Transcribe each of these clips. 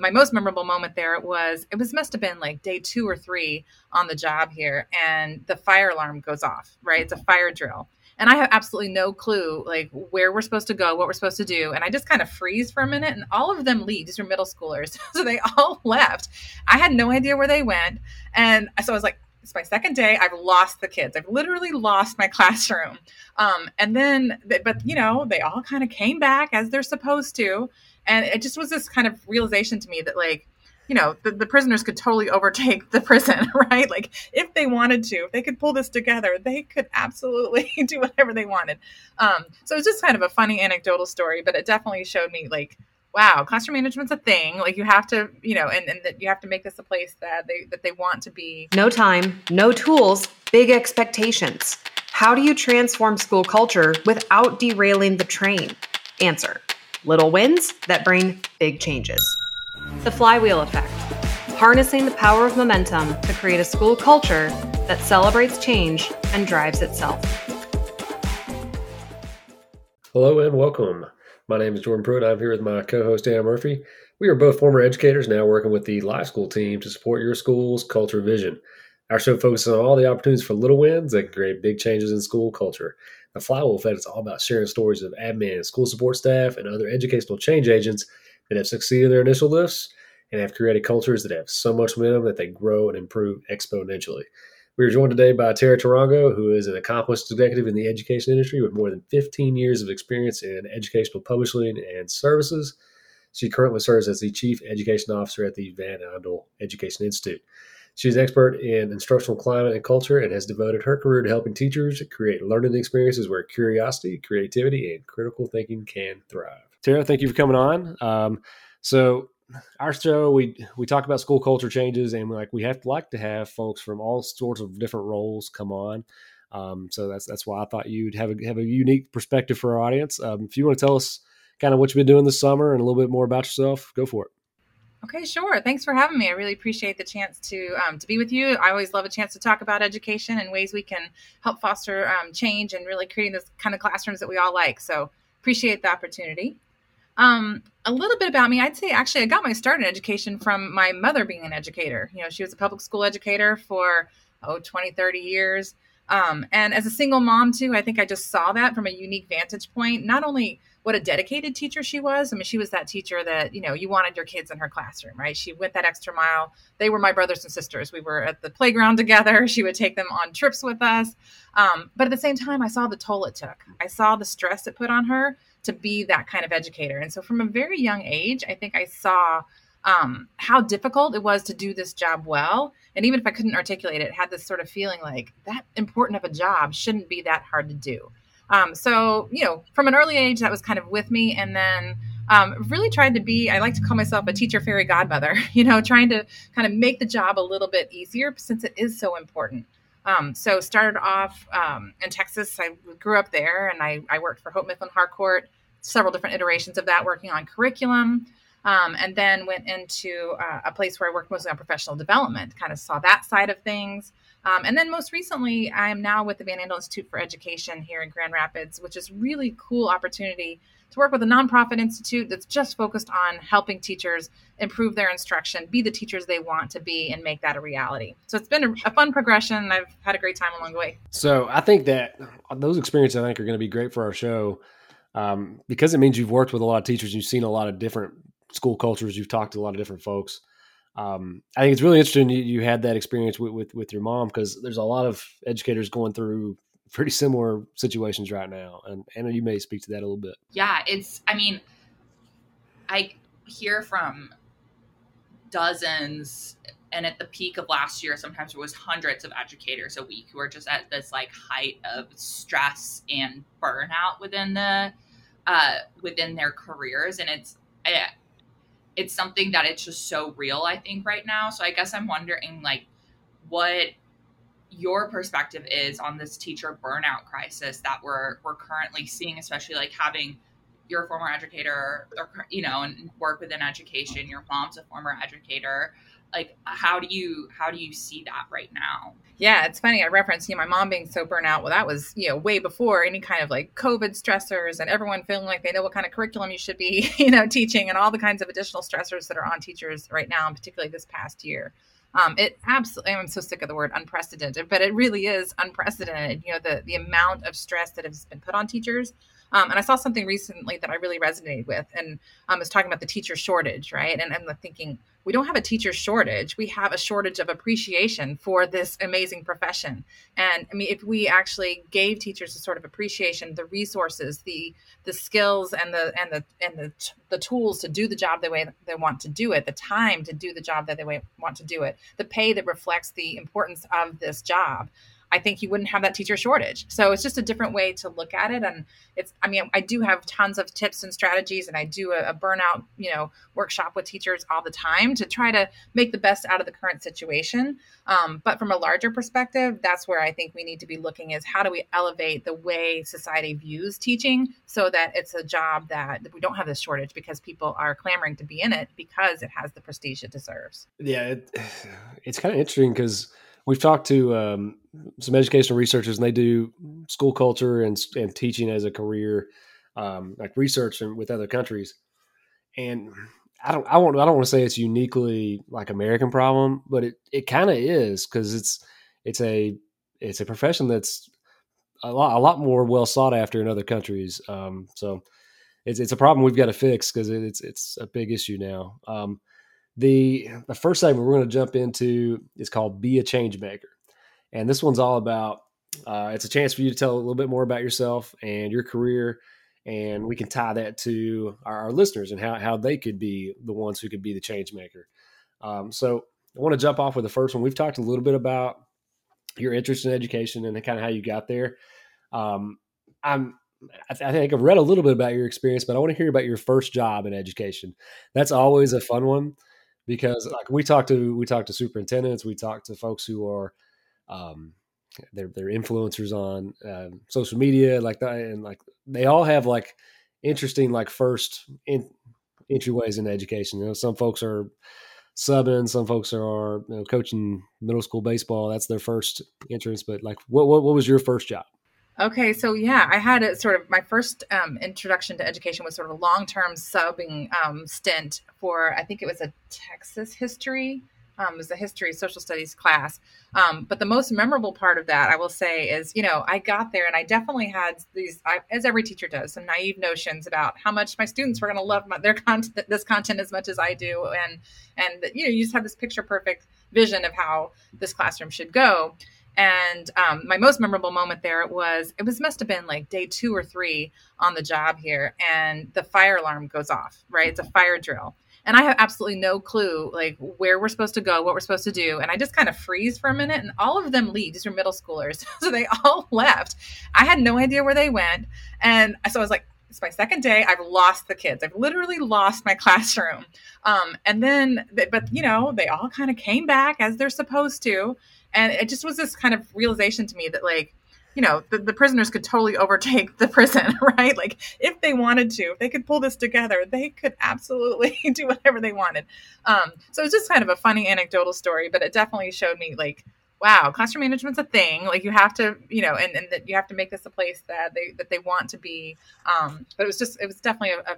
My most memorable moment there was it was must have been like day two or three on the job here, and the fire alarm goes off, right? It's a fire drill. And I have absolutely no clue like where we're supposed to go, what we're supposed to do. And I just kind of freeze for a minute and all of them leave. These are middle schoolers. so they all left. I had no idea where they went. And so I was like, it's my second day. I've lost the kids. I've literally lost my classroom. Um, and then, but you know, they all kind of came back as they're supposed to. And it just was this kind of realization to me that, like, you know, the, the prisoners could totally overtake the prison, right? Like, if they wanted to, if they could pull this together, they could absolutely do whatever they wanted. Um, so it's just kind of a funny anecdotal story, but it definitely showed me, like, wow, classroom management's a thing. Like, you have to, you know, and, and that you have to make this a place that they that they want to be. No time, no tools, big expectations. How do you transform school culture without derailing the train? Answer little wins that bring big changes. The flywheel effect harnessing the power of momentum to create a school culture that celebrates change and drives itself. Hello and welcome. My name is Jordan Pruitt. I'm here with my co host, Anna Murphy. We are both former educators now working with the Live School team to support your school's culture vision. Our show focuses on all the opportunities for little wins that create big changes in school culture. The Flywheel Effect is all about sharing stories of admin, school support staff, and other educational change agents that have succeeded in their initial lifts and have created cultures that have so much momentum that they grow and improve exponentially. We are joined today by Terra Tarango, who is an accomplished executive in the education industry with more than 15 years of experience in educational publishing and services. She currently serves as the Chief Education Officer at the Van Andel Education Institute. She's an expert in instructional climate and culture and has devoted her career to helping teachers create learning experiences where curiosity, creativity, and critical thinking can thrive. Terra, thank you for coming on. Um, so, our show we we talk about school culture changes, and like we have like to have folks from all sorts of different roles come on. Um, so that's that's why I thought you'd have a have a unique perspective for our audience. Um, if you want to tell us kind of what you've been doing this summer and a little bit more about yourself, go for it. Okay, sure. Thanks for having me. I really appreciate the chance to um, to be with you. I always love a chance to talk about education and ways we can help foster um, change and really creating those kind of classrooms that we all like. So appreciate the opportunity. Um, a little bit about me, I'd say actually I got my start in education from my mother being an educator. You know, she was a public school educator for oh 20, 30 years. Um, and as a single mom too, I think I just saw that from a unique vantage point. Not only what a dedicated teacher she was. I mean, she was that teacher that, you know, you wanted your kids in her classroom, right? She went that extra mile. They were my brothers and sisters. We were at the playground together. She would take them on trips with us. Um, but at the same time, I saw the toll it took. I saw the stress it put on her to be that kind of educator. And so from a very young age, I think I saw um, how difficult it was to do this job well. And even if I couldn't articulate it, had this sort of feeling like that important of a job shouldn't be that hard to do. Um, so, you know, from an early age, that was kind of with me. And then um, really tried to be, I like to call myself a teacher fairy godmother, you know, trying to kind of make the job a little bit easier since it is so important. Um, so started off um, in Texas. I grew up there and I, I worked for Houghton Mifflin Harcourt, several different iterations of that, working on curriculum. Um, and then went into uh, a place where I worked mostly on professional development, kind of saw that side of things. Um, and then most recently, I am now with the Van Andel Institute for Education here in Grand Rapids, which is really cool opportunity to work with a nonprofit institute that's just focused on helping teachers improve their instruction, be the teachers they want to be, and make that a reality. So it's been a, a fun progression. I've had a great time along the way. So I think that those experiences I think are going to be great for our show um, because it means you've worked with a lot of teachers, you've seen a lot of different school cultures, you've talked to a lot of different folks um, I think it's really interesting you, you had that experience with, with, with your mom because there's a lot of educators going through pretty similar situations right now. And Anna, you may speak to that a little bit. Yeah, it's, I mean, I hear from dozens and at the peak of last year sometimes it was hundreds of educators a week who are just at this like height of stress and burnout within the uh within their careers and it's I, it's something that it's just so real i think right now. So i guess i'm wondering like what your perspective is on this teacher burnout crisis that we're we're currently seeing especially like having you're former educator or you know and work within education your mom's a former educator like how do you how do you see that right now yeah it's funny i referenced you know my mom being so burnt out well that was you know way before any kind of like covid stressors and everyone feeling like they know what kind of curriculum you should be you know teaching and all the kinds of additional stressors that are on teachers right now and particularly this past year um, it absolutely i'm so sick of the word unprecedented but it really is unprecedented you know the the amount of stress that has been put on teachers um, and I saw something recently that I really resonated with, and um, was talking about the teacher shortage, right? And I'm thinking, we don't have a teacher shortage. We have a shortage of appreciation for this amazing profession. And I mean, if we actually gave teachers a sort of appreciation, the resources, the the skills, and the and the and the the tools to do the job the way they want to do it, the time to do the job that they want to do it, the pay that reflects the importance of this job. I think you wouldn't have that teacher shortage. So it's just a different way to look at it. And it's, I mean, I do have tons of tips and strategies, and I do a, a, burnout, you know, workshop with teachers all the time to try to make the best out of the current situation. Um, but from a larger perspective, that's where I think we need to be looking is how do we elevate the way society views teaching so that it's a job that we don't have this shortage because people are clamoring to be in it because it has the prestige it deserves. Yeah, it, it's kind of interesting because we've talked to um, some educational researchers, and they do school culture and and teaching as a career, um, like research with other countries. And I don't, I won't, I don't want to say it's uniquely like American problem, but it it kind of is because it's it's a it's a profession that's a lot a lot more well sought after in other countries. Um, so it's it's a problem we've got to fix because it's it's a big issue now. Um, the the first segment we're going to jump into is called "Be a Change Maker," and this one's all about. Uh, it's a chance for you to tell a little bit more about yourself and your career, and we can tie that to our, our listeners and how how they could be the ones who could be the change maker. Um, so I want to jump off with the first one. We've talked a little bit about your interest in education and kind of how you got there. Um, I'm I, th- I, think I've read a little bit about your experience, but I want to hear about your first job in education. That's always a fun one because like we talk to we talk to superintendents, we talk to folks who are um, they're they're influencers on uh, social media like that, and like they all have like interesting like first in, entryways into education. You know, some folks are subbing, some folks are you know, coaching middle school baseball. That's their first entrance. But like, what what, what was your first job? Okay, so yeah, I had a sort of my first um, introduction to education was sort of a long term subbing um, stint for I think it was a Texas history. Um, it was a history social studies class. Um, but the most memorable part of that, I will say, is you know I got there and I definitely had these, I, as every teacher does, some naive notions about how much my students were going to love my, their content, this content as much as I do, and and you know you just have this picture perfect vision of how this classroom should go. And um, my most memorable moment there was it was must have been like day two or three on the job here, and the fire alarm goes off. Right, it's a fire drill, and I have absolutely no clue like where we're supposed to go, what we're supposed to do, and I just kind of freeze for a minute, and all of them leave. These are middle schoolers, so they all left. I had no idea where they went, and so I was like, it's my second day. I've lost the kids. I've literally lost my classroom. Um, and then, but you know, they all kind of came back as they're supposed to and it just was this kind of realization to me that like you know the, the prisoners could totally overtake the prison right? Like if they wanted to if they could pull this together they could absolutely do whatever they wanted. Um, so it's just kind of a funny anecdotal story but it definitely showed me like wow classroom management's a thing. Like you have to you know and, and that you have to make this a place that they that they want to be. Um, but it was just it was definitely a, a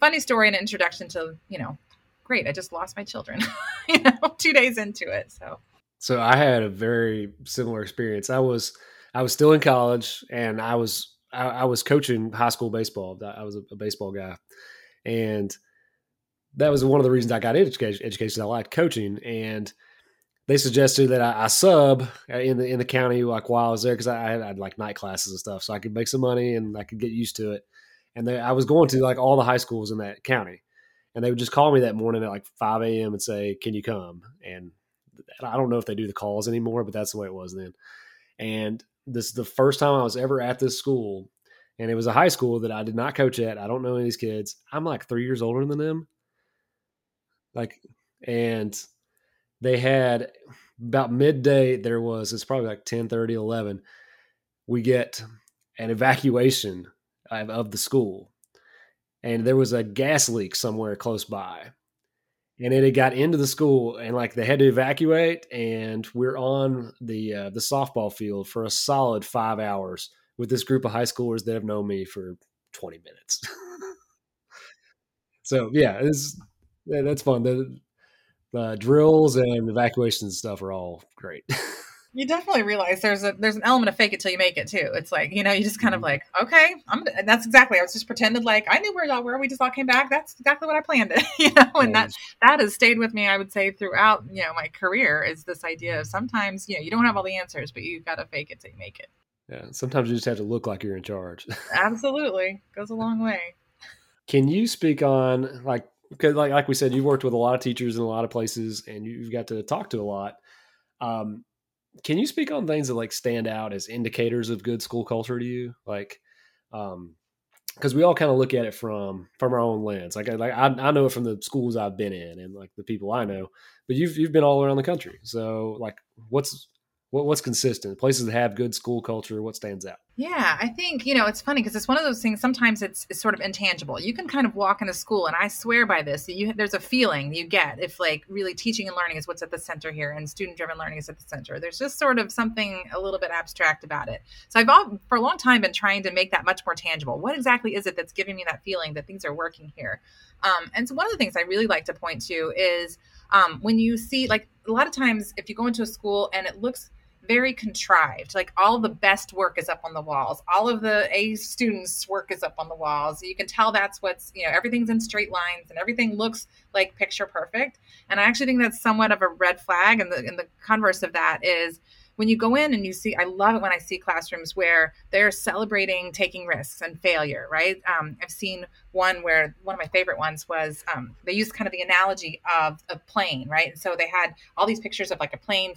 funny story and an introduction to you know great i just lost my children you know two days into it. So so I had a very similar experience. I was I was still in college and I was I, I was coaching high school baseball. I was a, a, baseball guy, and that was one of the reasons I got into education. education I liked coaching, and they suggested that I, I, sub uh, in the in the county like while I was there because I, I, had like night classes and stuff, so I could make some money and I could get used to it. And they, I was going to like all the high schools in that county, and they would just call me that morning at like five a.m. and say, "Can you come?" And I don't know if they do the calls anymore, but that's the way it was then. And this is the first time I was ever at this school, and it was a high school that I did not coach at. I don't know any of these kids. I'm like three years older than them. Like, and they had about midday, there was, it's probably like 10 30, 11. We get an evacuation of, of the school. and there was a gas leak somewhere close by and it had got into the school and like they had to evacuate and we're on the uh, the softball field for a solid five hours with this group of high schoolers that have known me for 20 minutes. So yeah it's yeah, that's fun. The, the drills and evacuations and stuff are all great you definitely realize there's a there's an element of fake it till you make it too. It's like you know you just kind of mm-hmm. like okay, I'm and that's exactly. I was just pretended like I knew where y'all were. We just all came back. That's exactly what I planned it. You know, and that that has stayed with me. I would say throughout you know my career is this idea of sometimes you know you don't have all the answers, but you got to fake it till you make it. Yeah, sometimes you just have to look like you're in charge. Absolutely, goes a long way. Can you speak on like because like like we said, you've worked with a lot of teachers in a lot of places, and you've got to talk to a lot. Um, can you speak on things that like stand out as indicators of good school culture to you? Like, um, because we all kind of look at it from from our own lens. Like, like I, I know it from the schools I've been in and like the people I know, but you've you've been all around the country. So, like, what's what, what's consistent? Places that have good school culture, what stands out? Yeah, I think, you know, it's funny because it's one of those things, sometimes it's, it's sort of intangible. You can kind of walk into a school, and I swear by this, you, there's a feeling you get if, like, really teaching and learning is what's at the center here and student driven learning is at the center. There's just sort of something a little bit abstract about it. So I've all, for a long time been trying to make that much more tangible. What exactly is it that's giving me that feeling that things are working here? Um, and so one of the things I really like to point to is um, when you see, like, a lot of times if you go into a school and it looks very contrived. Like all the best work is up on the walls. All of the A students' work is up on the walls. You can tell that's what's, you know, everything's in straight lines and everything looks like picture perfect. And I actually think that's somewhat of a red flag. And the, and the converse of that is when you go in and you see, I love it when I see classrooms where they're celebrating taking risks and failure, right? Um, I've seen one where one of my favorite ones was um, they used kind of the analogy of a plane, right? And so they had all these pictures of like a plane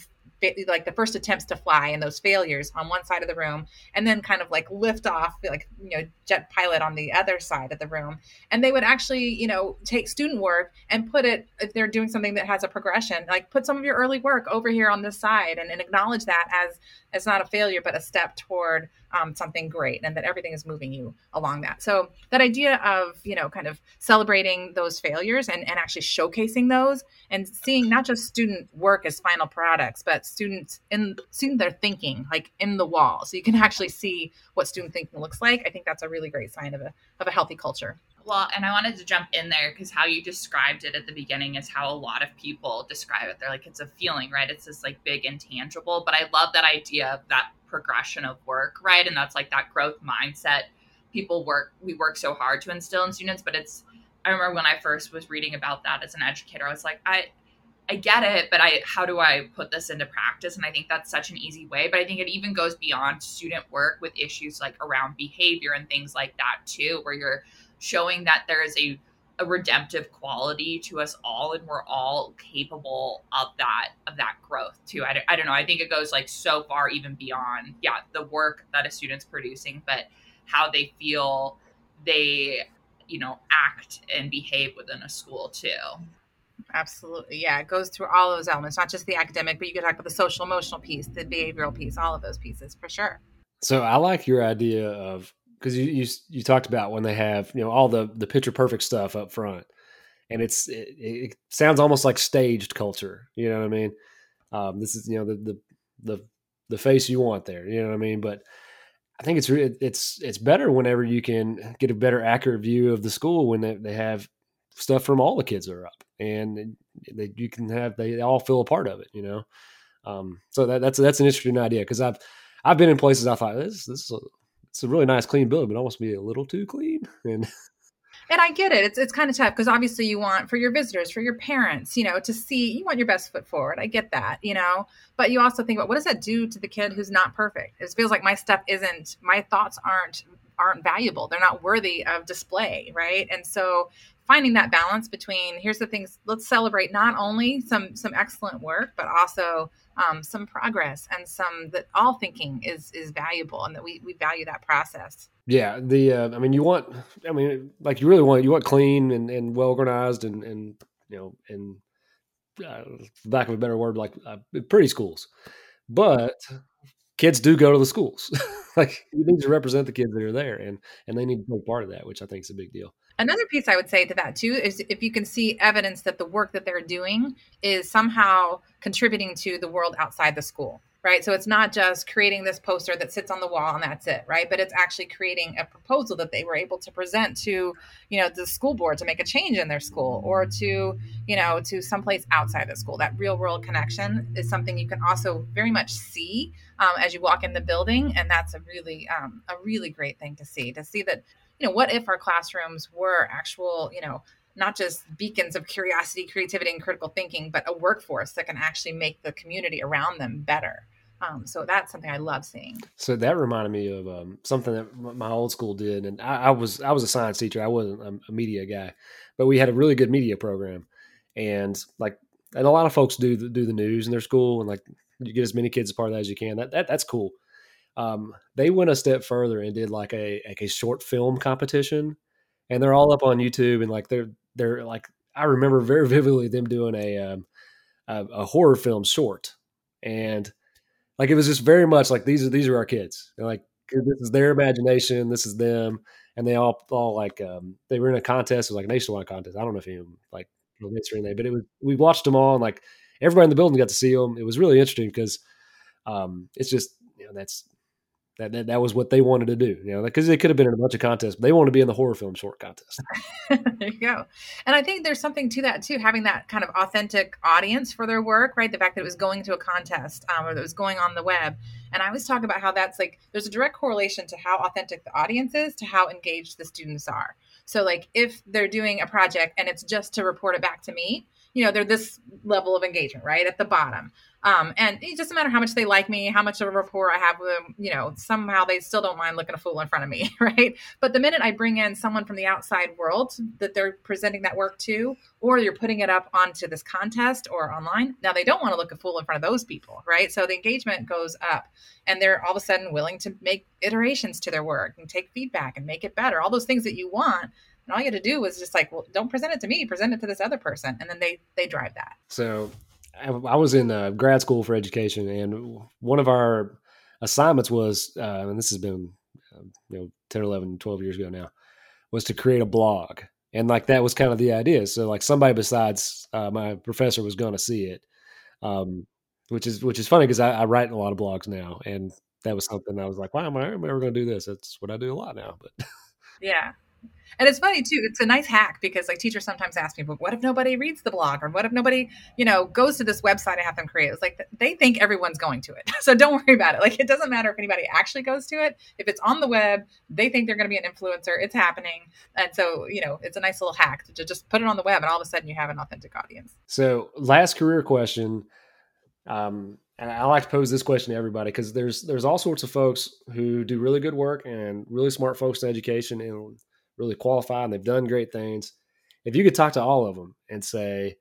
like the first attempts to fly and those failures on one side of the room and then kind of like lift off like you know jet pilot on the other side of the room. And they would actually you know take student work and put it if they're doing something that has a progression like put some of your early work over here on this side and, and acknowledge that as as not a failure but a step toward um, something great and that everything is moving you along that. So that idea of you know kind of celebrating those failures and, and actually showcasing those and seeing not just student work as final products but students in seeing their thinking like in the wall. So you can actually see what student thinking looks like. I think that's a really great sign of a of a healthy culture well, and I wanted to jump in there because how you described it at the beginning is how a lot of people describe it. They're like, it's a feeling, right? It's this like big intangible. But I love that idea of that progression of work, right? And that's like that growth mindset people work, we work so hard to instill in students. But it's, I remember when I first was reading about that as an educator, I was like, I, I get it, but I how do I put this into practice? And I think that's such an easy way. But I think it even goes beyond student work with issues like around behavior and things like that too, where you're showing that there is a a redemptive quality to us all and we're all capable of that of that growth too. I don't, I don't know i think it goes like so far even beyond yeah the work that a student's producing but how they feel they you know act and behave within a school too. Absolutely yeah it goes through all those elements not just the academic but you could talk about the social emotional piece the behavioral piece all of those pieces for sure. So i like your idea of because you, you you talked about when they have you know all the the picture perfect stuff up front, and it's it, it sounds almost like staged culture. You know what I mean? Um, this is you know the the the the face you want there. You know what I mean? But I think it's it's it's better whenever you can get a better accurate view of the school when they, they have stuff from all the kids that are up, and they, you can have they all feel a part of it. You know, um, so that, that's that's an interesting idea because I've I've been in places I thought this this it's a really nice clean building, but almost be a little too clean. And and I get it. It's it's kind of tough because obviously you want for your visitors, for your parents, you know, to see you want your best foot forward. I get that, you know, but you also think about what does that do to the kid who's not perfect? It feels like my stuff isn't my thoughts aren't aren't valuable. They're not worthy of display, right? And so finding that balance between here's the things let's celebrate not only some some excellent work but also um, some progress and some that all thinking is is valuable and that we we value that process. Yeah the uh, i mean you want i mean like you really want you want clean and, and well organized and and you know and uh, lack of a better word like uh, pretty schools. But kids do go to the schools. Like you need to mm-hmm. represent the kids that are there and and they need to be part of that which i think is a big deal. Another piece I would say to that too is if you can see evidence that the work that they're doing is somehow contributing to the world outside the school, right? So it's not just creating this poster that sits on the wall and that's it, right? But it's actually creating a proposal that they were able to present to, you know, the school board to make a change in their school or to, you know, to someplace outside the school. That real world connection is something you can also very much see um, as you walk in the building, and that's a really, um, a really great thing to see. To see that you know, what if our classrooms were actual, you know, not just beacons of curiosity, creativity, and critical thinking, but a workforce that can actually make the community around them better. Um, so that's something I love seeing. So that reminded me of um, something that my old school did, and I, I, was I was a science teacher. I wasn't a, a, media guy, but we had a really good media program, and like and a lot of folks do the, do the news in their school, and like you get as many kids as part of that as you can. That, that that's cool um, they went a step further and did like a like a short film competition, and they're all up on YouTube and like they're they're like I remember very vividly them doing a um, a, a, horror film short, and like it was just very much like these are these are our kids. They're like this is their imagination, this is them, and they all all like um, they were in a contest, it was like a nationwide contest. I don't know if you like history in there, but it was we watched them all and like everybody in the building got to see them. It was really interesting because um, it's just you know that's that, that, that was what they wanted to do, you know, because they could have been in a bunch of contests, but they want to be in the horror film short contest. there you go. And I think there's something to that too, having that kind of authentic audience for their work, right? The fact that it was going to a contest um, or that it was going on the web. And I always talk about how that's like there's a direct correlation to how authentic the audience is to how engaged the students are. So like if they're doing a project and it's just to report it back to me, you know, they're this level of engagement, right? At the bottom. Um, and it doesn't matter how much they like me, how much of a rapport I have with them, you know, somehow they still don't mind looking a fool in front of me, right? But the minute I bring in someone from the outside world that they're presenting that work to, or you're putting it up onto this contest or online, now they don't want to look a fool in front of those people, right? So the engagement goes up and they're all of a sudden willing to make iterations to their work and take feedback and make it better, all those things that you want and all you had to do was just like well don't present it to me present it to this other person and then they they drive that so I, was in uh, grad school for education, and one of our assignments was, uh, and this has been, uh, you know, 10, 11, 12 years ago now, was to create a blog. And like that was kind of the idea. So like somebody besides uh, my professor was going to see it, um, which is which is funny because I, I, write a lot of blogs now, and that was something I was like, why am I, am I ever going to do this? That's what I do a lot now. But yeah, and it's funny too. It's a nice hack because like teachers sometimes ask me, "But what if nobody reads the blog, or what if nobody, you know, goes to this website I have them create?" It's like they think everyone's going to it, so don't worry about it. Like it doesn't matter if anybody actually goes to it. If it's on the web, they think they're going to be an influencer. It's happening, and so you know, it's a nice little hack to just put it on the web, and all of a sudden you have an authentic audience. So, last career question. Um, and I like to pose this question to everybody because there's there's all sorts of folks who do really good work and really smart folks in education and really qualified and they've done great things. If you could talk to all of them and say,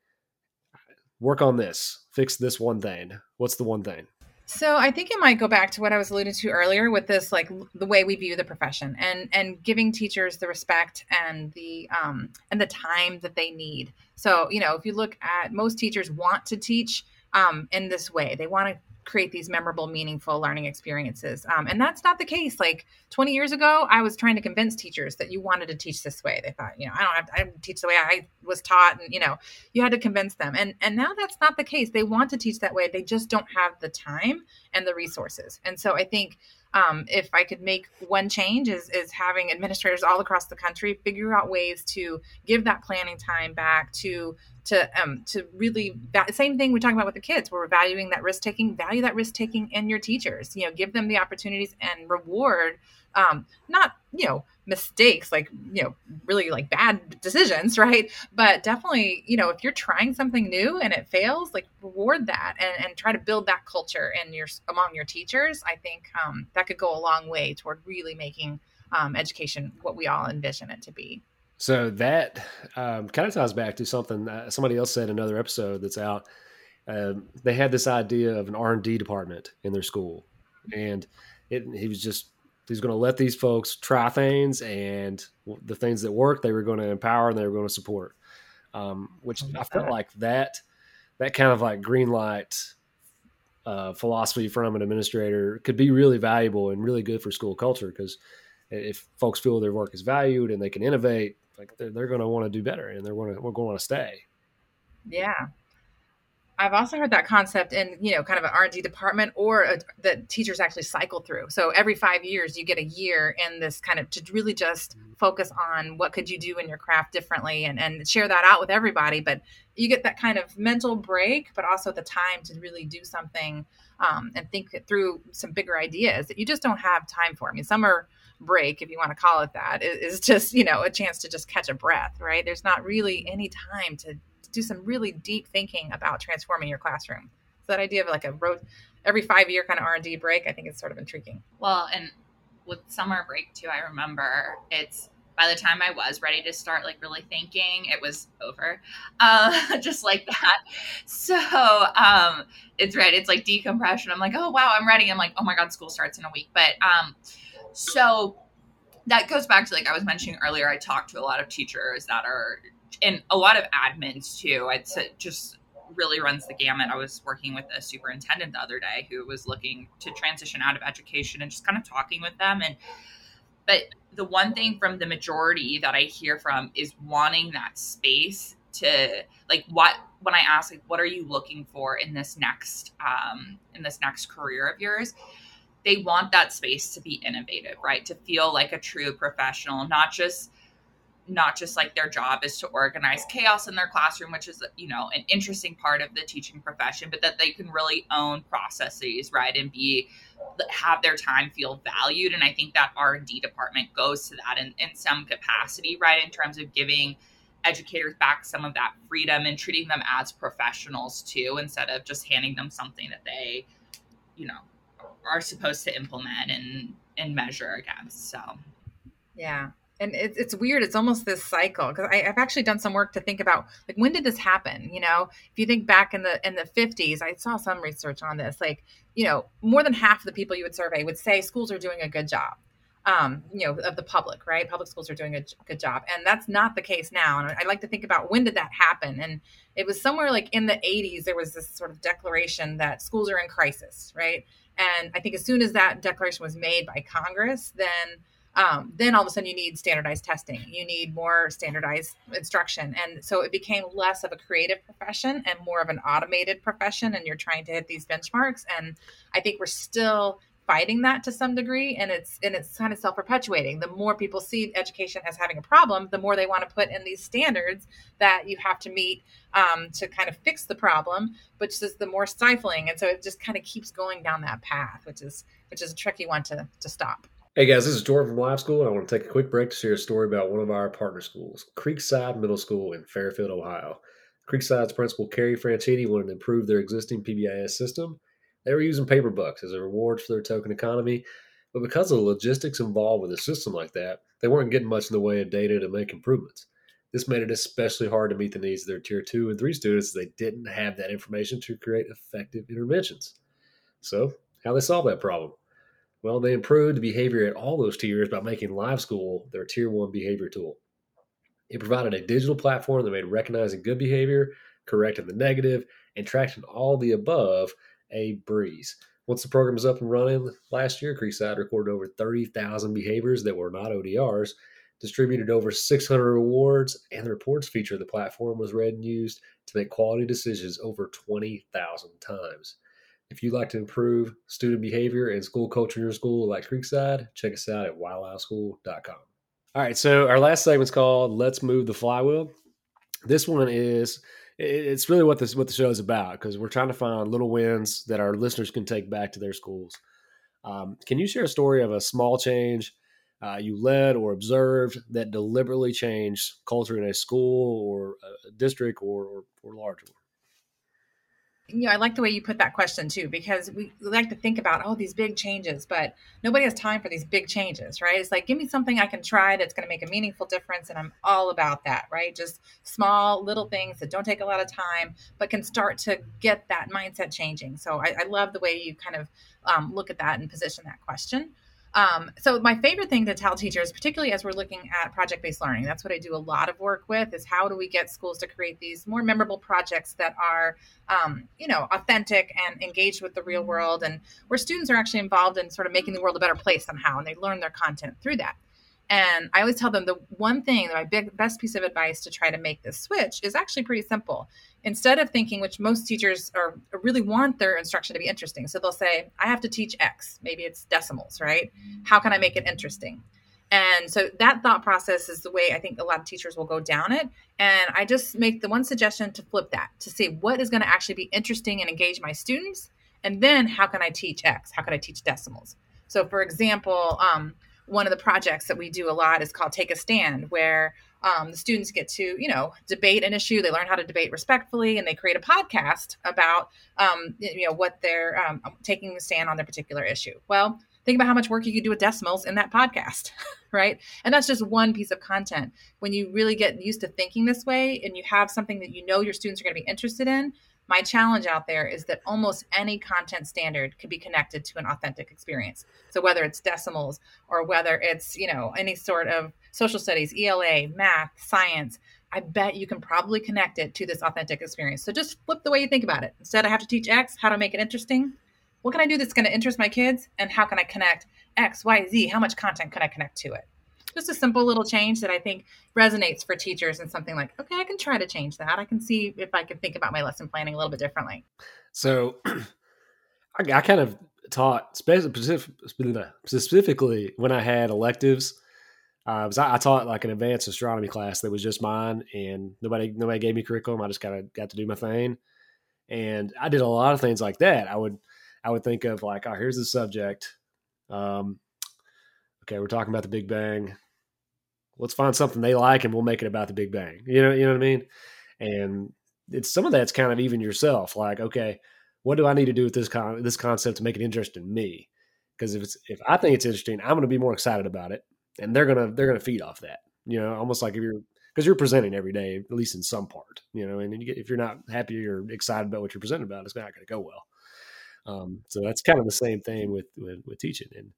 work on this, fix this one thing, what's the one thing? So I think it might go back to what I was alluding to earlier with this, like the way we view the profession and and giving teachers the respect and the um and the time that they need. So you know, if you look at most teachers want to teach um in this way, they want to create these memorable, meaningful learning experiences. Um, and that's not the case. Like 20 years ago, I was trying to convince teachers that you wanted to teach this way. They thought, you know, I don't have to, I teach the way I was taught, and you know, you had to convince them. And and now that's not the case. They want to teach that way. They just don't have the time and the resources. And so I think um, if I could make one change is is having administrators all across the country figure out ways to give that planning time back to to um to really same thing we're talking about with the kids. We're valuing that risk taking value that risk taking in your teachers. You know give them the opportunities and reward um not you know mistakes like you know really like bad decisions right? But definitely you know if you're trying something new and it fails like reward that and, and try to build that culture in your among your teachers. I think um, that could go a long way toward really making um, education what we all envision it to be. So that um, kind of ties back to something uh, somebody else said in another episode that's out. Um, they had this idea of an r&d department in their school. And it, he was just he's going to let these folks try things and the things that work they were going to empower and they were going to support. Um, which i felt like that that kind of like green light uh, philosophy from an administrator could be really valuable and really good for school culture because if folks feel their work is valued and they can innovate like they're, they're going to want to do better and they're going to we're going to stay. Yeah, I've also heard that concept in you know kind of an R and D department or a, that teachers actually cycle through. So every five years, you get a year in this kind of to really just mm-hmm. focus on what could you do in your craft differently and and share that out with everybody. But you get that kind of mental break, but also the time to really do something um, and think through some bigger ideas that you just don't have time for. I mean, summer break, if you want to call it that, is just you know a chance to just catch a breath. Right? There's not really any time to do some really deep thinking about transforming your classroom. So that idea of like a road every five year kind of R and D break, I think is sort of intriguing. Well, and with summer break too, I remember it's by the time I was ready to start like really thinking, it was over, uh, just like that. So um, it's right. It's like decompression. I'm like, oh wow, I'm ready. I'm like, oh my god, school starts in a week. But um, so that goes back to like I was mentioning earlier. I talked to a lot of teachers that are and a lot of admins too. It's just really runs the gamut. I was working with a superintendent the other day who was looking to transition out of education and just kind of talking with them and but the one thing from the majority that I hear from is wanting that space to like what when I ask like what are you looking for in this next um in this next career of yours they want that space to be innovative right to feel like a true professional not just not just like their job is to organize chaos in their classroom which is you know an interesting part of the teaching profession but that they can really own processes right and be have their time feel valued and i think that r&d department goes to that in, in some capacity right in terms of giving educators back some of that freedom and treating them as professionals too instead of just handing them something that they you know are supposed to implement and and measure against so. Yeah and it's, it's weird it's almost this cycle because i've actually done some work to think about like when did this happen you know? If you think back in the in the 50s i saw some research on this like you know more than half of the people you would survey would say schools are doing a good job um, you know of the public right? Public schools are doing a good job and that's not the case now and i like to think about when did that happen and it was somewhere like in the 80s there was this sort of declaration that schools are in crisis right? And i think as soon as that declaration was made by congress then um, then all of a sudden you need standardized testing. You need more standardized instruction. And so it became less of a creative profession and more of an automated profession. And you're trying to hit these benchmarks. And i think we're still fighting that to some degree. And it's and it's kind of self-perpetuating. The more people see education as having a problem the more they want to put in these standards that you have to meet um, to kind of fix the problem which is the more stifling. And so it just kind of keeps going down that path which is which is a tricky one to to stop Hey guys, this is Jordan from Live School, and I want to take a quick break to share a story about one of our partner schools, Creekside Middle School in Fairfield, Ohio. Creekside's principal, Carrie Franchini, wanted to improve their existing PBIS system. They were using paper bucks as a reward for their token economy, but because of the logistics involved with a system like that, they weren't getting much in the way of data to make improvements. This made it especially hard to meet the needs of their tier two and three students as they didn't have that information to create effective interventions. So, how they solve that problem? Well, they improved the behavior at all those tiers by making Live School their tier one behavior tool. It provided a digital platform that made recognizing good behavior, correcting the negative, and tracking all the above a breeze. Once the program was up and running last year, Creekside recorded over 30,000 behaviors that were not ODRs, distributed over 600 awards, and the reports feature of the platform was read and used to make quality decisions over 20,000 times. If you'd like to improve student behavior and school culture in your school like Creekside, check us out at whyliveschool.com. All right, so our last segment's called "Let's Move the Flywheel." This one is it's really what this what the show is about because we're trying to find little wins that our listeners can take back to their schools. Um, can you share a story of a small change uh, you led or observed that deliberately changed culture in a school or a district or or, or larger? You know, I like the way you put that question too, because we like to think about, oh, these big changes, but nobody has time for these big changes, right? It's like, give me something I can try that's going to make a meaningful difference. And I'm all about that, right? Just small little things that don't take a lot of time, but can start to get that mindset changing. So I, I love the way you kind of um, look at that and position that question. Um, so my favorite thing to tell teachers, particularly as we're looking at project-based learning, that's what I do a lot of work with, is how do we get schools to create these more memorable projects that are, um, you know, authentic and engaged with the real world, and where students are actually involved in sort of making the world a better place somehow, and they learn their content through that. And I always tell them the one thing, my big, best piece of advice to try to make this switch is actually pretty simple. Instead of thinking, which most teachers are really want their instruction to be interesting, so they'll say, "I have to teach X. Maybe it's decimals, right? How can I make it interesting?" And so that thought process is the way I think a lot of teachers will go down it. And I just make the one suggestion to flip that to see what is going to actually be interesting and engage my students. And then how can I teach X? How can I teach decimals? So, for example, um, one of the projects that we do a lot is called Take a Stand, where um, the students get to, you know, debate an issue. They learn how to debate respectfully, and they create a podcast about, um, you know, what they're um, taking the stand on their particular issue. Well, think about how much work you could do with decimals in that podcast, right? And that's just one piece of content. When you really get used to thinking this way, and you have something that you know your students are going to be interested in, my challenge out there is that almost any content standard could be connected to an authentic experience. So whether it's decimals or whether it's, you know, any sort of social studies, ELA, math, science, I bet you can probably connect it to this authentic experience. So just flip the way you think about it. Instead, I have to teach X, how to make it interesting. What can I do that's going to interest my kids? And how can I connect X, Y, Z? How much content can I connect to it? Just a simple little change that I think resonates for teachers and something like, okay, I can try to change that. I can see if I can think about my lesson planning a little bit differently. So I, I kind of taught specifically when I had electives. Uh, I, I, taught like an advanced astronomy class that was just mine, and nobody nobody gave me curriculum. I just kind of got to do my thing, and I did a lot of things like that. I would I would think of like, oh, here's the subject. Um, okay, we're talking about the Big Bang let's find something they like and we'll make it about the Big Bang. You know, you know what I mean? And it's some of that's kind of even yourself. Like, okay, what do I need to do with this con- this concept to make it interesting to me? Because if it's if I think it's interesting, I'm going to be more excited about it, and they're gonna they're gonna feed off that. You know, almost like if you're because you're presenting every day, at least in some part. You know, and you get, if you're not happy or excited about what you're presenting about, it's not going to go well. Um, so that's kind of the same thing with, with with teaching and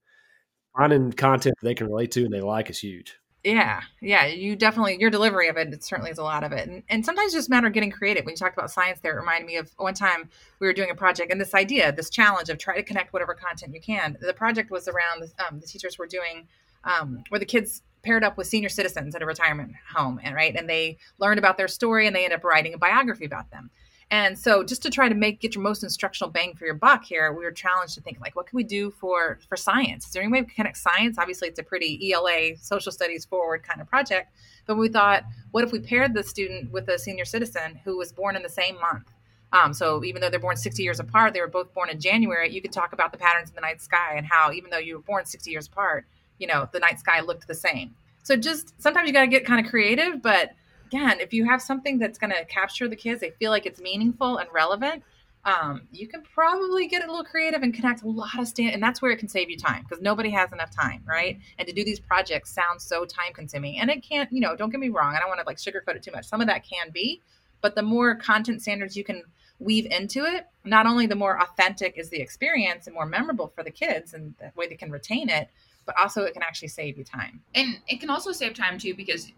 finding content they can relate to and they like is huge. Yeah, yeah, you definitely your delivery of it, it certainly is a lot of it, and, and sometimes just matter of getting creative. When you talked about science, there it reminded me of one time we were doing a project, and this idea, this challenge of try to connect whatever content you can. The project was around um, the teachers were doing um, where the kids paired up with senior citizens at a retirement home, and right, and they learned about their story, and they ended up writing a biography about them. And so just to try to make get your most instructional bang for your buck here, we were challenged to think like, what can we do for for science? Is there any way we can connect science? Obviously, it's a pretty ELA social studies forward kind of project. But we thought, what if we paired the student with a senior citizen who was born in the same month? Um, so even though they're born 60 years apart, they were both born in January. You could talk about the patterns in the night sky and how even though you were born 60 years apart, you know the night sky looked the same. So just sometimes you got to get kind of creative, but again, if you have something that's going to capture the kids, they feel like it's meaningful and relevant. Um, you can probably get a little creative and connect a lot of stand, and that's where it can save you time because nobody has enough time, right? And to do these projects sounds so time consuming, and it can't. You know, don't get me wrong. I don't want to like sugarcoat it too much. Some of that can be, but the more content standards you can weave into it, not only the more authentic is the experience and more memorable for the kids, and the way they can retain it, but also it can actually save you time. And it can also save time too because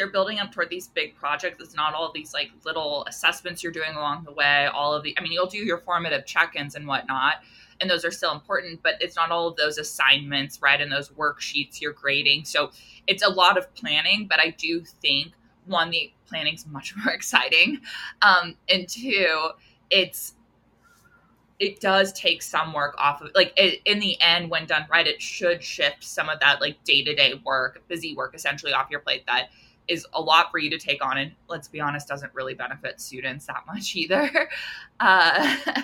they're building up toward these big projects. It's not all these like little assessments you're doing along the way. All of the, I mean, you'll do your formative check-ins and whatnot, and those are still important. But it's not all of those assignments, right? And those worksheets you're grading. So it's a lot of planning. But I do think one, the planning's much more exciting, um, and two, it's it does take some work off of like it, in the end when done right it should shift some of that like day-to-day work busy work essentially off your plate that is a lot for you to take on and let's be honest doesn't really benefit students that much either. Uh,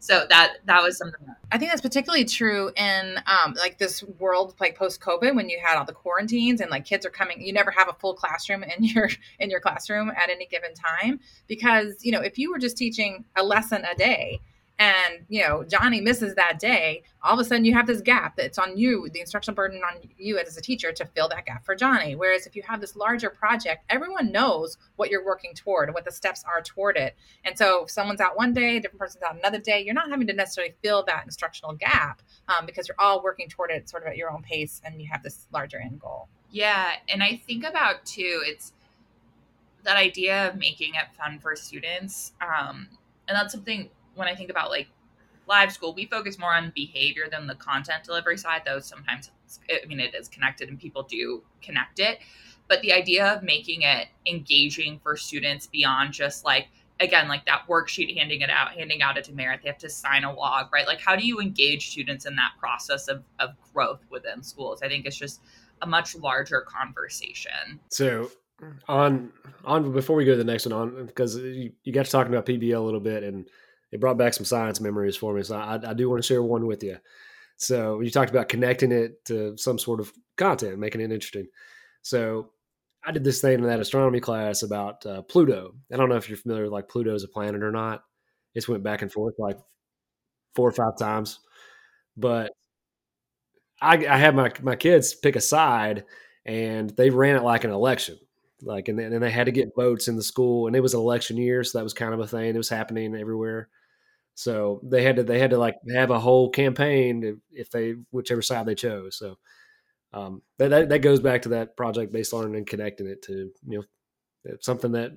so that that was something that- i think that's particularly true in um, like this world like post covid when you had all the quarantines and like kids are coming you never have a full classroom in your in your classroom at any given time because you know if you were just teaching a lesson a day and you know johnny misses that day. All of a sudden you have this gap that's on you the instructional burden on you as a teacher to fill that gap for johnny. Whereas if you have this larger project everyone knows what you're working toward and what the steps are toward it. And so if someone's out one day a different person's out another day you're not having to necessarily fill that instructional gap um, because you're all working toward it sort of at your own pace and you have this larger end goal. Yeah and i think about too it's that idea of making it fun for students um, and that's something when I think about like live school, we focus more on behavior than the content delivery side, though sometimes, I mean, it is connected and people do connect it. But the idea of making it engaging for students beyond just like, again, like that worksheet, handing it out, handing out a demerit, they have to sign a log, right? Like, how do you engage students in that process of, of growth within schools? I think it's just a much larger conversation. So, on on before we go to the next one on because you, you got to talking about PBL a little bit and it brought back some science memories for me. So I, I do want to share one with you. So you talked about connecting it to some sort of content, making it interesting. So I did this thing in that astronomy class about uh, Pluto. I don't know if you're familiar with like Pluto as a planet or not. It's went back and forth like four or five times, but I, I had my my kids pick a side, and they ran it like an election. Like and, and they had to get votes in the school, and it was an election year, so that was kind of a thing. It was happening everywhere. So they had to they had to like have a whole campaign if they whichever side they chose. So um, that, that, that goes back to that project based learning and connecting it to you know something that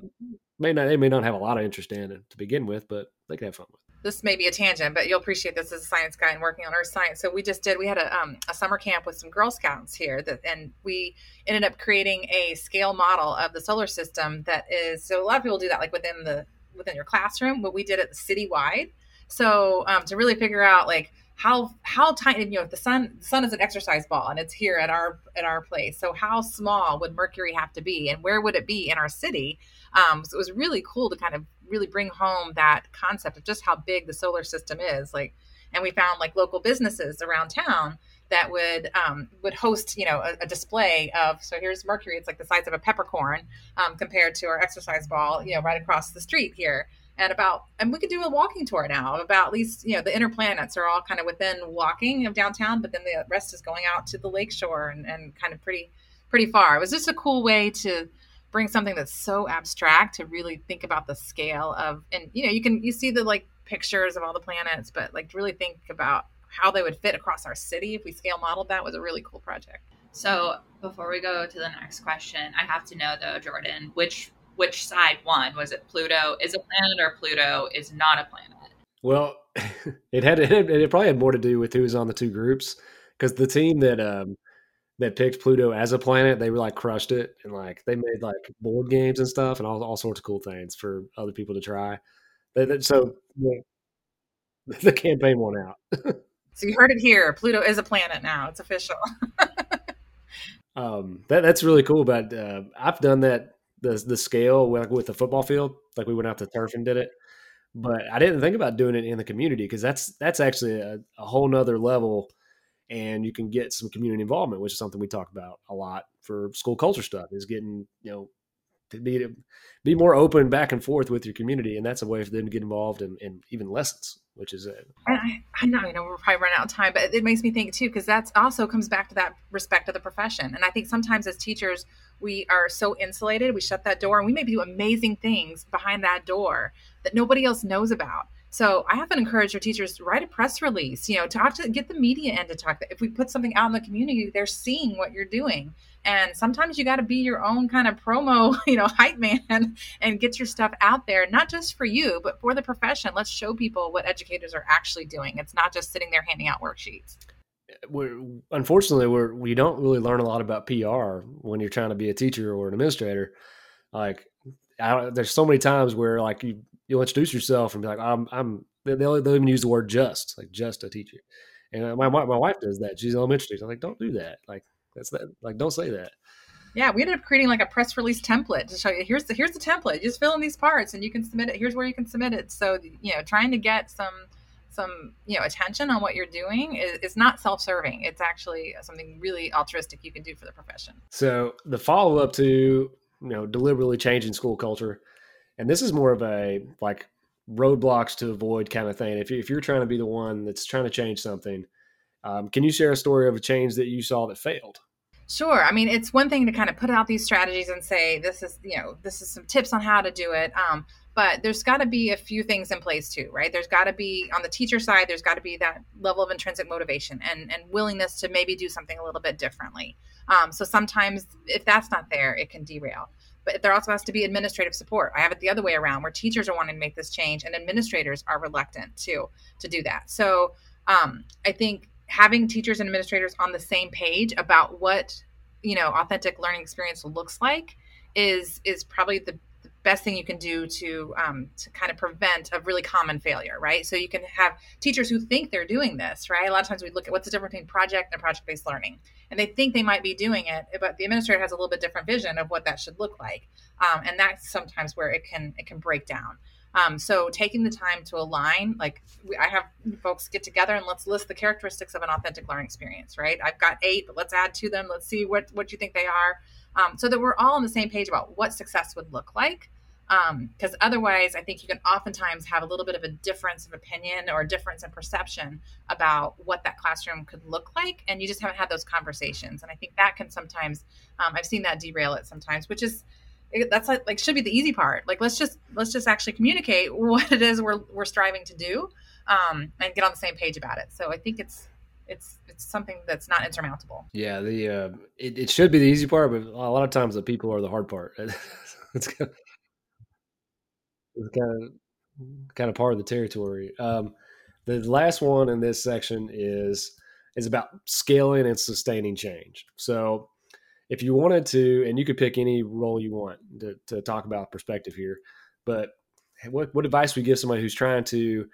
may not they may not have a lot of interest in to begin with, but they can have fun with. This may be a tangent, but you'll appreciate this as a science guy and working on earth science. So we just did we had a, um, a summer camp with some Girl Scouts here that and we ended up creating a scale model of the solar system that is so a lot of people do that like within the within your classroom, but we did it citywide so um, to really figure out like how how tiny you know if the sun the sun is an exercise ball and it's here at our at our place. So how small would Mercury have to be, and where would it be in our city? Um, so it was really cool to kind of really bring home that concept of just how big the solar system is. Like, and we found like local businesses around town that would um, would host you know a, a, display of so here's Mercury it's like the size of a peppercorn um, compared to our exercise ball you know right across the street here and about and we could do a walking tour now about at least you know the inner planets are all kind of within walking of downtown but then the rest is going out to the lakeshore and, and kind of pretty pretty far. It was just a cool way to bring something that's so abstract to really think about the scale of and you know you can you see the like pictures of all the planets but like really think about how they would fit across our city if we scale modeled. That was a really cool project. So before we go to the next question i have to know though jordan which which side won. Was it Pluto is a planet or Pluto is not a planet? Well, it had it, it probably had more to do with who was on the two groups because the team that um that picked Pluto as a planet, they were like crushed it and like they made like board games and stuff and all, all sorts of cool things for other people to try. They, they, so the, the campaign won out. so you heard it here. Pluto is a planet now. It's official. um, that that's really cool. But uh, I've done that the the scale like with the football field. Like we went out to turf and did it, but I didn't think about doing it in the community because that's that's actually a, a whole nother level, and you can get some community involvement, which is something we talk about a lot for school culture stuff. Is getting you know to be to be more open back and forth with your community, and that's a way for them to get involved in, in even lessons, which is it. I, I know, I know, we're probably running out of time, but it makes me think too because that's also comes back to that respect of the profession, and I think sometimes as teachers we are so insulated, we shut that door, and we maybe do amazing things behind that door that nobody else knows about. So I often encourage your teachers to write a press release, you know, talk to get the media in to talk. If we put something out in the community, they're seeing what you're doing. And sometimes you got to be your own kind of promo, you know, hype man and get your stuff out there, not just for you, but for the profession. Let's show people what educators are actually doing. It's not just sitting there handing out worksheets. We're, unfortunately, we're, we don't really learn a lot about PR when you're trying to be a teacher or an administrator. Like, I, there's so many times where like you you'll introduce yourself and be like, I'm, I'm, they'll, they'll even use the word just, like just a teacher. And uh, my, my wife does that. She's elementary. I'm like, don't do that. Like, that's that. Like, don't say that. Yeah, we ended up creating like a press release template to show you. Here's the here's the template. Just fill in these parts, and you can submit it. Here's where you can submit it. So you know, trying to get some some you know attention on what you're doing is, is not self-serving. It's actually something really altruistic you can do for the profession. So the follow up to you know deliberately changing school culture and this is more of a like roadblocks to avoid kind of thing. If, you, if you're trying to be the one that's trying to change something, um, can you share a story of a change that you saw that failed? Sure. I mean, it's one thing to kind of put out these strategies and say, this is, you know, this is some tips on how to do it. Um, but there's got to be a few things in place too, right? There's got to be on the teacher side, there's got to be that level of intrinsic motivation and, and willingness to maybe do something a little bit differently. Um, so sometimes if that's not there, it can derail. but there also has to be administrative support. I have it the other way around where teachers are wanting to make this change and administrators are reluctant to to do that. So um, I think having teachers and administrators on the same page about what you know authentic learning experience looks like is is probably the best thing you can do to um, to kind of prevent a really common failure, right? So you can have teachers who think they're doing this, right? A lot of times we look at what's the difference between project and project based learning, and they think they might be doing it, but the administrator has a little bit different vision of what that should look like, um, and that's sometimes where it can it can break down. Um, so taking the time to align, like we, I have folks get together and let's list the characteristics of an authentic learning experience, right? I've got eight, but let's add to them. Let's see what what you think they are um, so that we're all on the same page about what success would look like. Because um, otherwise, I think you can oftentimes have a little bit of a difference of opinion or a difference in perception about what that classroom could look like, and you just haven't had those conversations. And I think that can sometimes, um, I've seen that derail it sometimes, which is that's like, like should be the easy part. Like let's just let's just actually communicate what it is we're we're striving to do, um, and get on the same page about it. So I think it's it's it's something that's not insurmountable. Yeah, the uh, it, it should be the easy part, but a lot of times the people are the hard part. it's kind of, it's kind of kind of part of the territory. Um, the last one in this section is is about scaling and sustaining change. So, if you wanted to, and you could pick any role you want to, to talk about perspective here, but what what advice would you give somebody who's trying to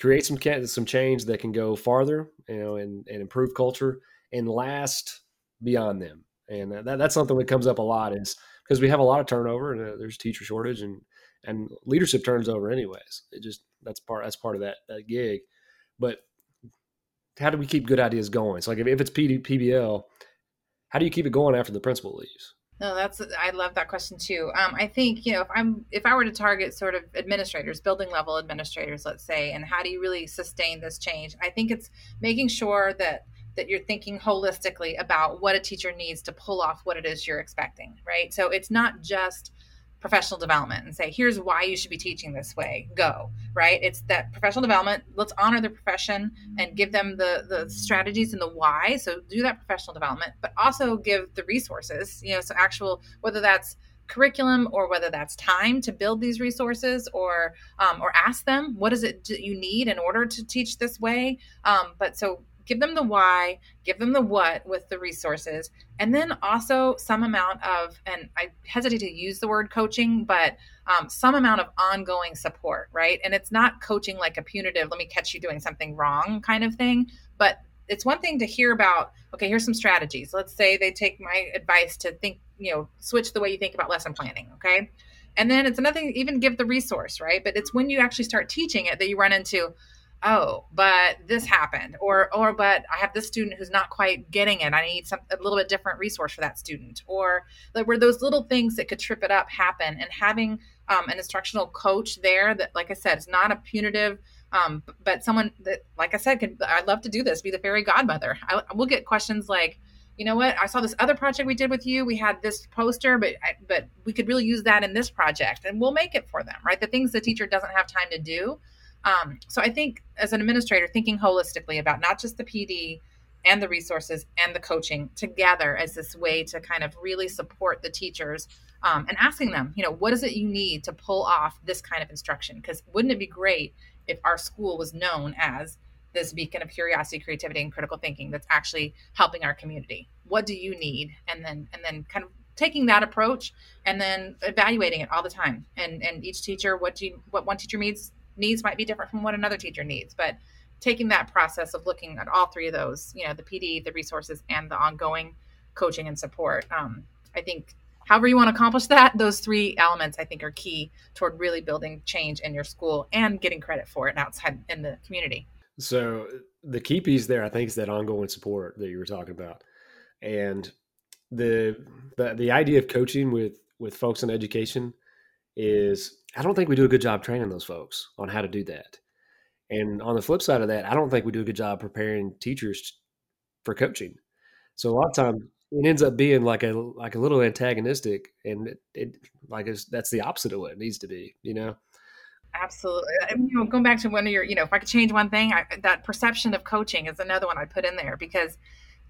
create some some change that can go farther, you know, and, and improve culture and last beyond them. And that, that's something that comes up a lot is because we have a lot of turnover and uh, there's teacher shortage and and leadership turns over anyways. It just that's part that's part of that that gig. But how do we keep good ideas going? So like if, if it's PD, PBL, how do you keep it going after the principal leaves? No, that's I love that question too. Um, I think you know if I'm if I were to target sort of administrators, building level administrators, let's say, and how do you really sustain this change? I think it's making sure that that you're thinking holistically about what a teacher needs to pull off what it is you're expecting, right? So it's not just professional development and say here's why you should be teaching this way. Go right? It's that professional development let's honor the profession and give them the the strategies and the why. So do that professional development but also give the resources you know so actual whether that's curriculum or whether that's time to build these resources or um, or ask them what is it you need in order to teach this way? Um, but so give them the why, give them the what with the resources, and then also some amount of, and I hesitate to use the word coaching, but um, some amount of ongoing support, right? And it's not coaching like a punitive, let me catch you doing something wrong kind of thing, but it's one thing to hear about, okay, here's some strategies. Let's say they take my advice to think, you know, switch the way you think about lesson planning, okay? And then it's another thing, even give the resource, right? But it's when you actually start teaching it that you run into, oh but this happened or or but i have this student who's not quite getting it. I need some a little bit different resource for that student. Or like where those little things that could trip it up happen and having um, an instructional coach there that like i said is not a punitive um, but someone that like i said could i'd love to do this be the fairy godmother. I, will get questions like you know what? I saw this other project we did with you. We had this poster but I, but we could really use that in this project and we'll make it for them right? The things the teacher doesn't have time to do um, so I think as an administrator, thinking holistically about not just the PD and the resources and the coaching together as this way to kind of really support the teachers um, and asking them, you know, what is it you need to pull off this kind of instruction? Because wouldn't it be great if our school was known as this beacon of curiosity, creativity, and critical thinking that's actually helping our community? What do you need? And then and then kind of taking that approach and then evaluating it all the time. And and each teacher, what do you what one teacher needs needs might be different from what another teacher needs but taking that process of looking at all three of those you know the pd the resources and the ongoing coaching and support um, i think however you want to accomplish that those three elements i think are key toward really building change in your school and getting credit for it outside in the community. So the key piece there i think is that ongoing support that you were talking about. And the the, the idea of coaching with with folks in education is I don't think we do a good job training those folks on how to do that. And on the flip side of that, I don't think we do a good job preparing teachers for coaching. So a lot of times it ends up being like a like a little antagonistic, and it, it like that's the opposite of what it needs to be. You know. Absolutely. And, you know, going back to one of your, you know, if I could change one thing, I, that perception of coaching is another one I put in there because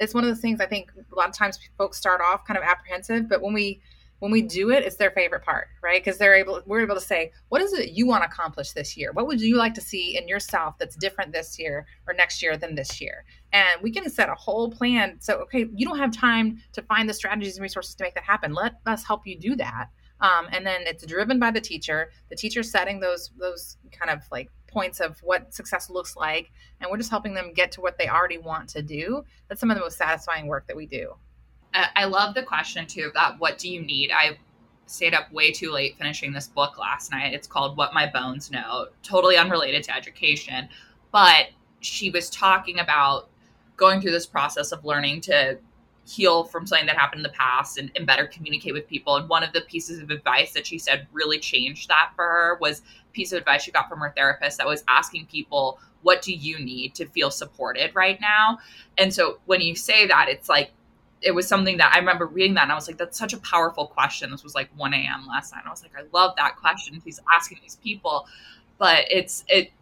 it's one of those things I think a lot of times folks start off kind of apprehensive, but when we when we do it, it's their favorite part, right? Because they're able, we're able to say, what is it you want to accomplish this year? What would you like to see in yourself that's different this year or next year than this year? And we can set a whole plan. So, okay, you don't have time to find the strategies and resources to make that happen. Let us help you do that. Um, and then it's driven by the teacher. The teacher setting those those kind of like points of what success looks like, and we're just helping them get to what they already want to do. That's some of the most satisfying work that we do. I love the question too that what do you need? I stayed up way too late finishing this book last night. It's called What My Bones Know, totally unrelated to education. But she was talking about going through this process of learning to heal from something that happened in the past and, and, better communicate with people. And one of the pieces of advice that she said really changed that for her was a piece of advice she got from her therapist that was asking people, what do you need to feel supported right now? And so when you say that, it's like it was something that I remember reading that and I was like, that's such a powerful question. This was like 1 a.m. last night. I was like, I love that question. He's asking these people, but it's, it,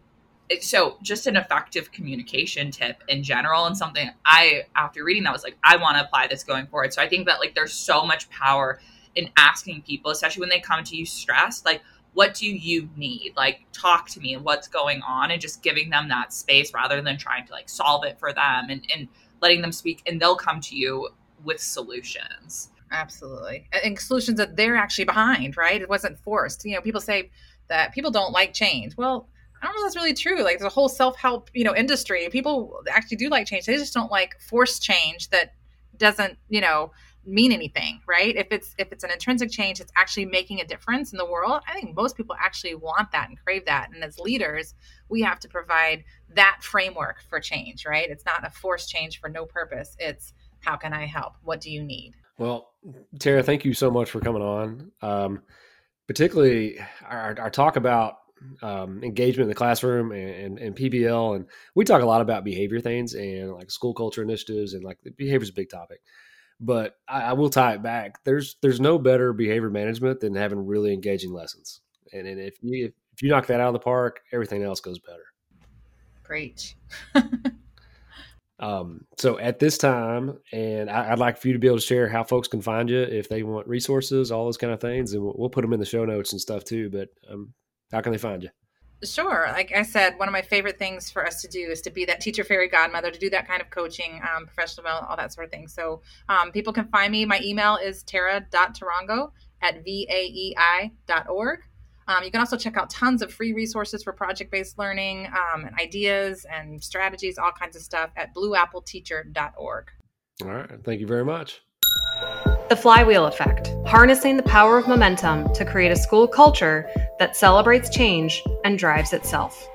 it, so just an effective communication tip in general and something I, after reading that was like, I want to apply this going forward. So I think that like there's so much power in asking people, especially when they come to you stressed, like, what do you need? Like, talk to me and what's going on and just giving them that space rather than trying to like solve it for them and, and letting them speak and they'll come to you with solutions. Absolutely. And solutions that they're actually behind, right? It wasn't forced. You know, people say that people don't like change. Well, I don't know if that's really true. Like there's a whole self-help, you know, industry. People actually do like change. They just don't like forced change that doesn't, you know, mean anything, right? If it's if it's an intrinsic change, it's actually making a difference in the world. I think most people actually want that and crave that. And as leaders, we have to provide that framework for change, right? It's not a forced change for no purpose. It's how can I help? What do you need? Well, Terra, thank you so much for coming on. Um, particularly our, our, talk about um, engagement in the classroom and, and, and, PBL, and we talk a lot about behavior things and like school culture initiatives, and like behavior is a big topic. But I, I, will tie it back. There's there's no better behavior management than having really engaging lessons, and, and if you if you knock that out of the park, everything else goes better. Great. Um, so at this time, and I, would like for you to be able to share how folks can find you if they want resources, all those kind of things, and we'll, we'll put them in the show notes and stuff too. But um, how can they find you? Sure. Like I said, one of my favorite things for us to do is to be that teacher fairy godmother, to do that kind of coaching, um, professional development, all that sort of thing. So um, people can find me. My email is terra.tarango at vaei.org. Um, you can also check out tons of free resources for project based learning um, and ideas and strategies, all kinds of stuff at blueappleteacher.org. All right. Thank you very much. The flywheel effect, harnessing the power of momentum to create a school culture that celebrates change and drives itself.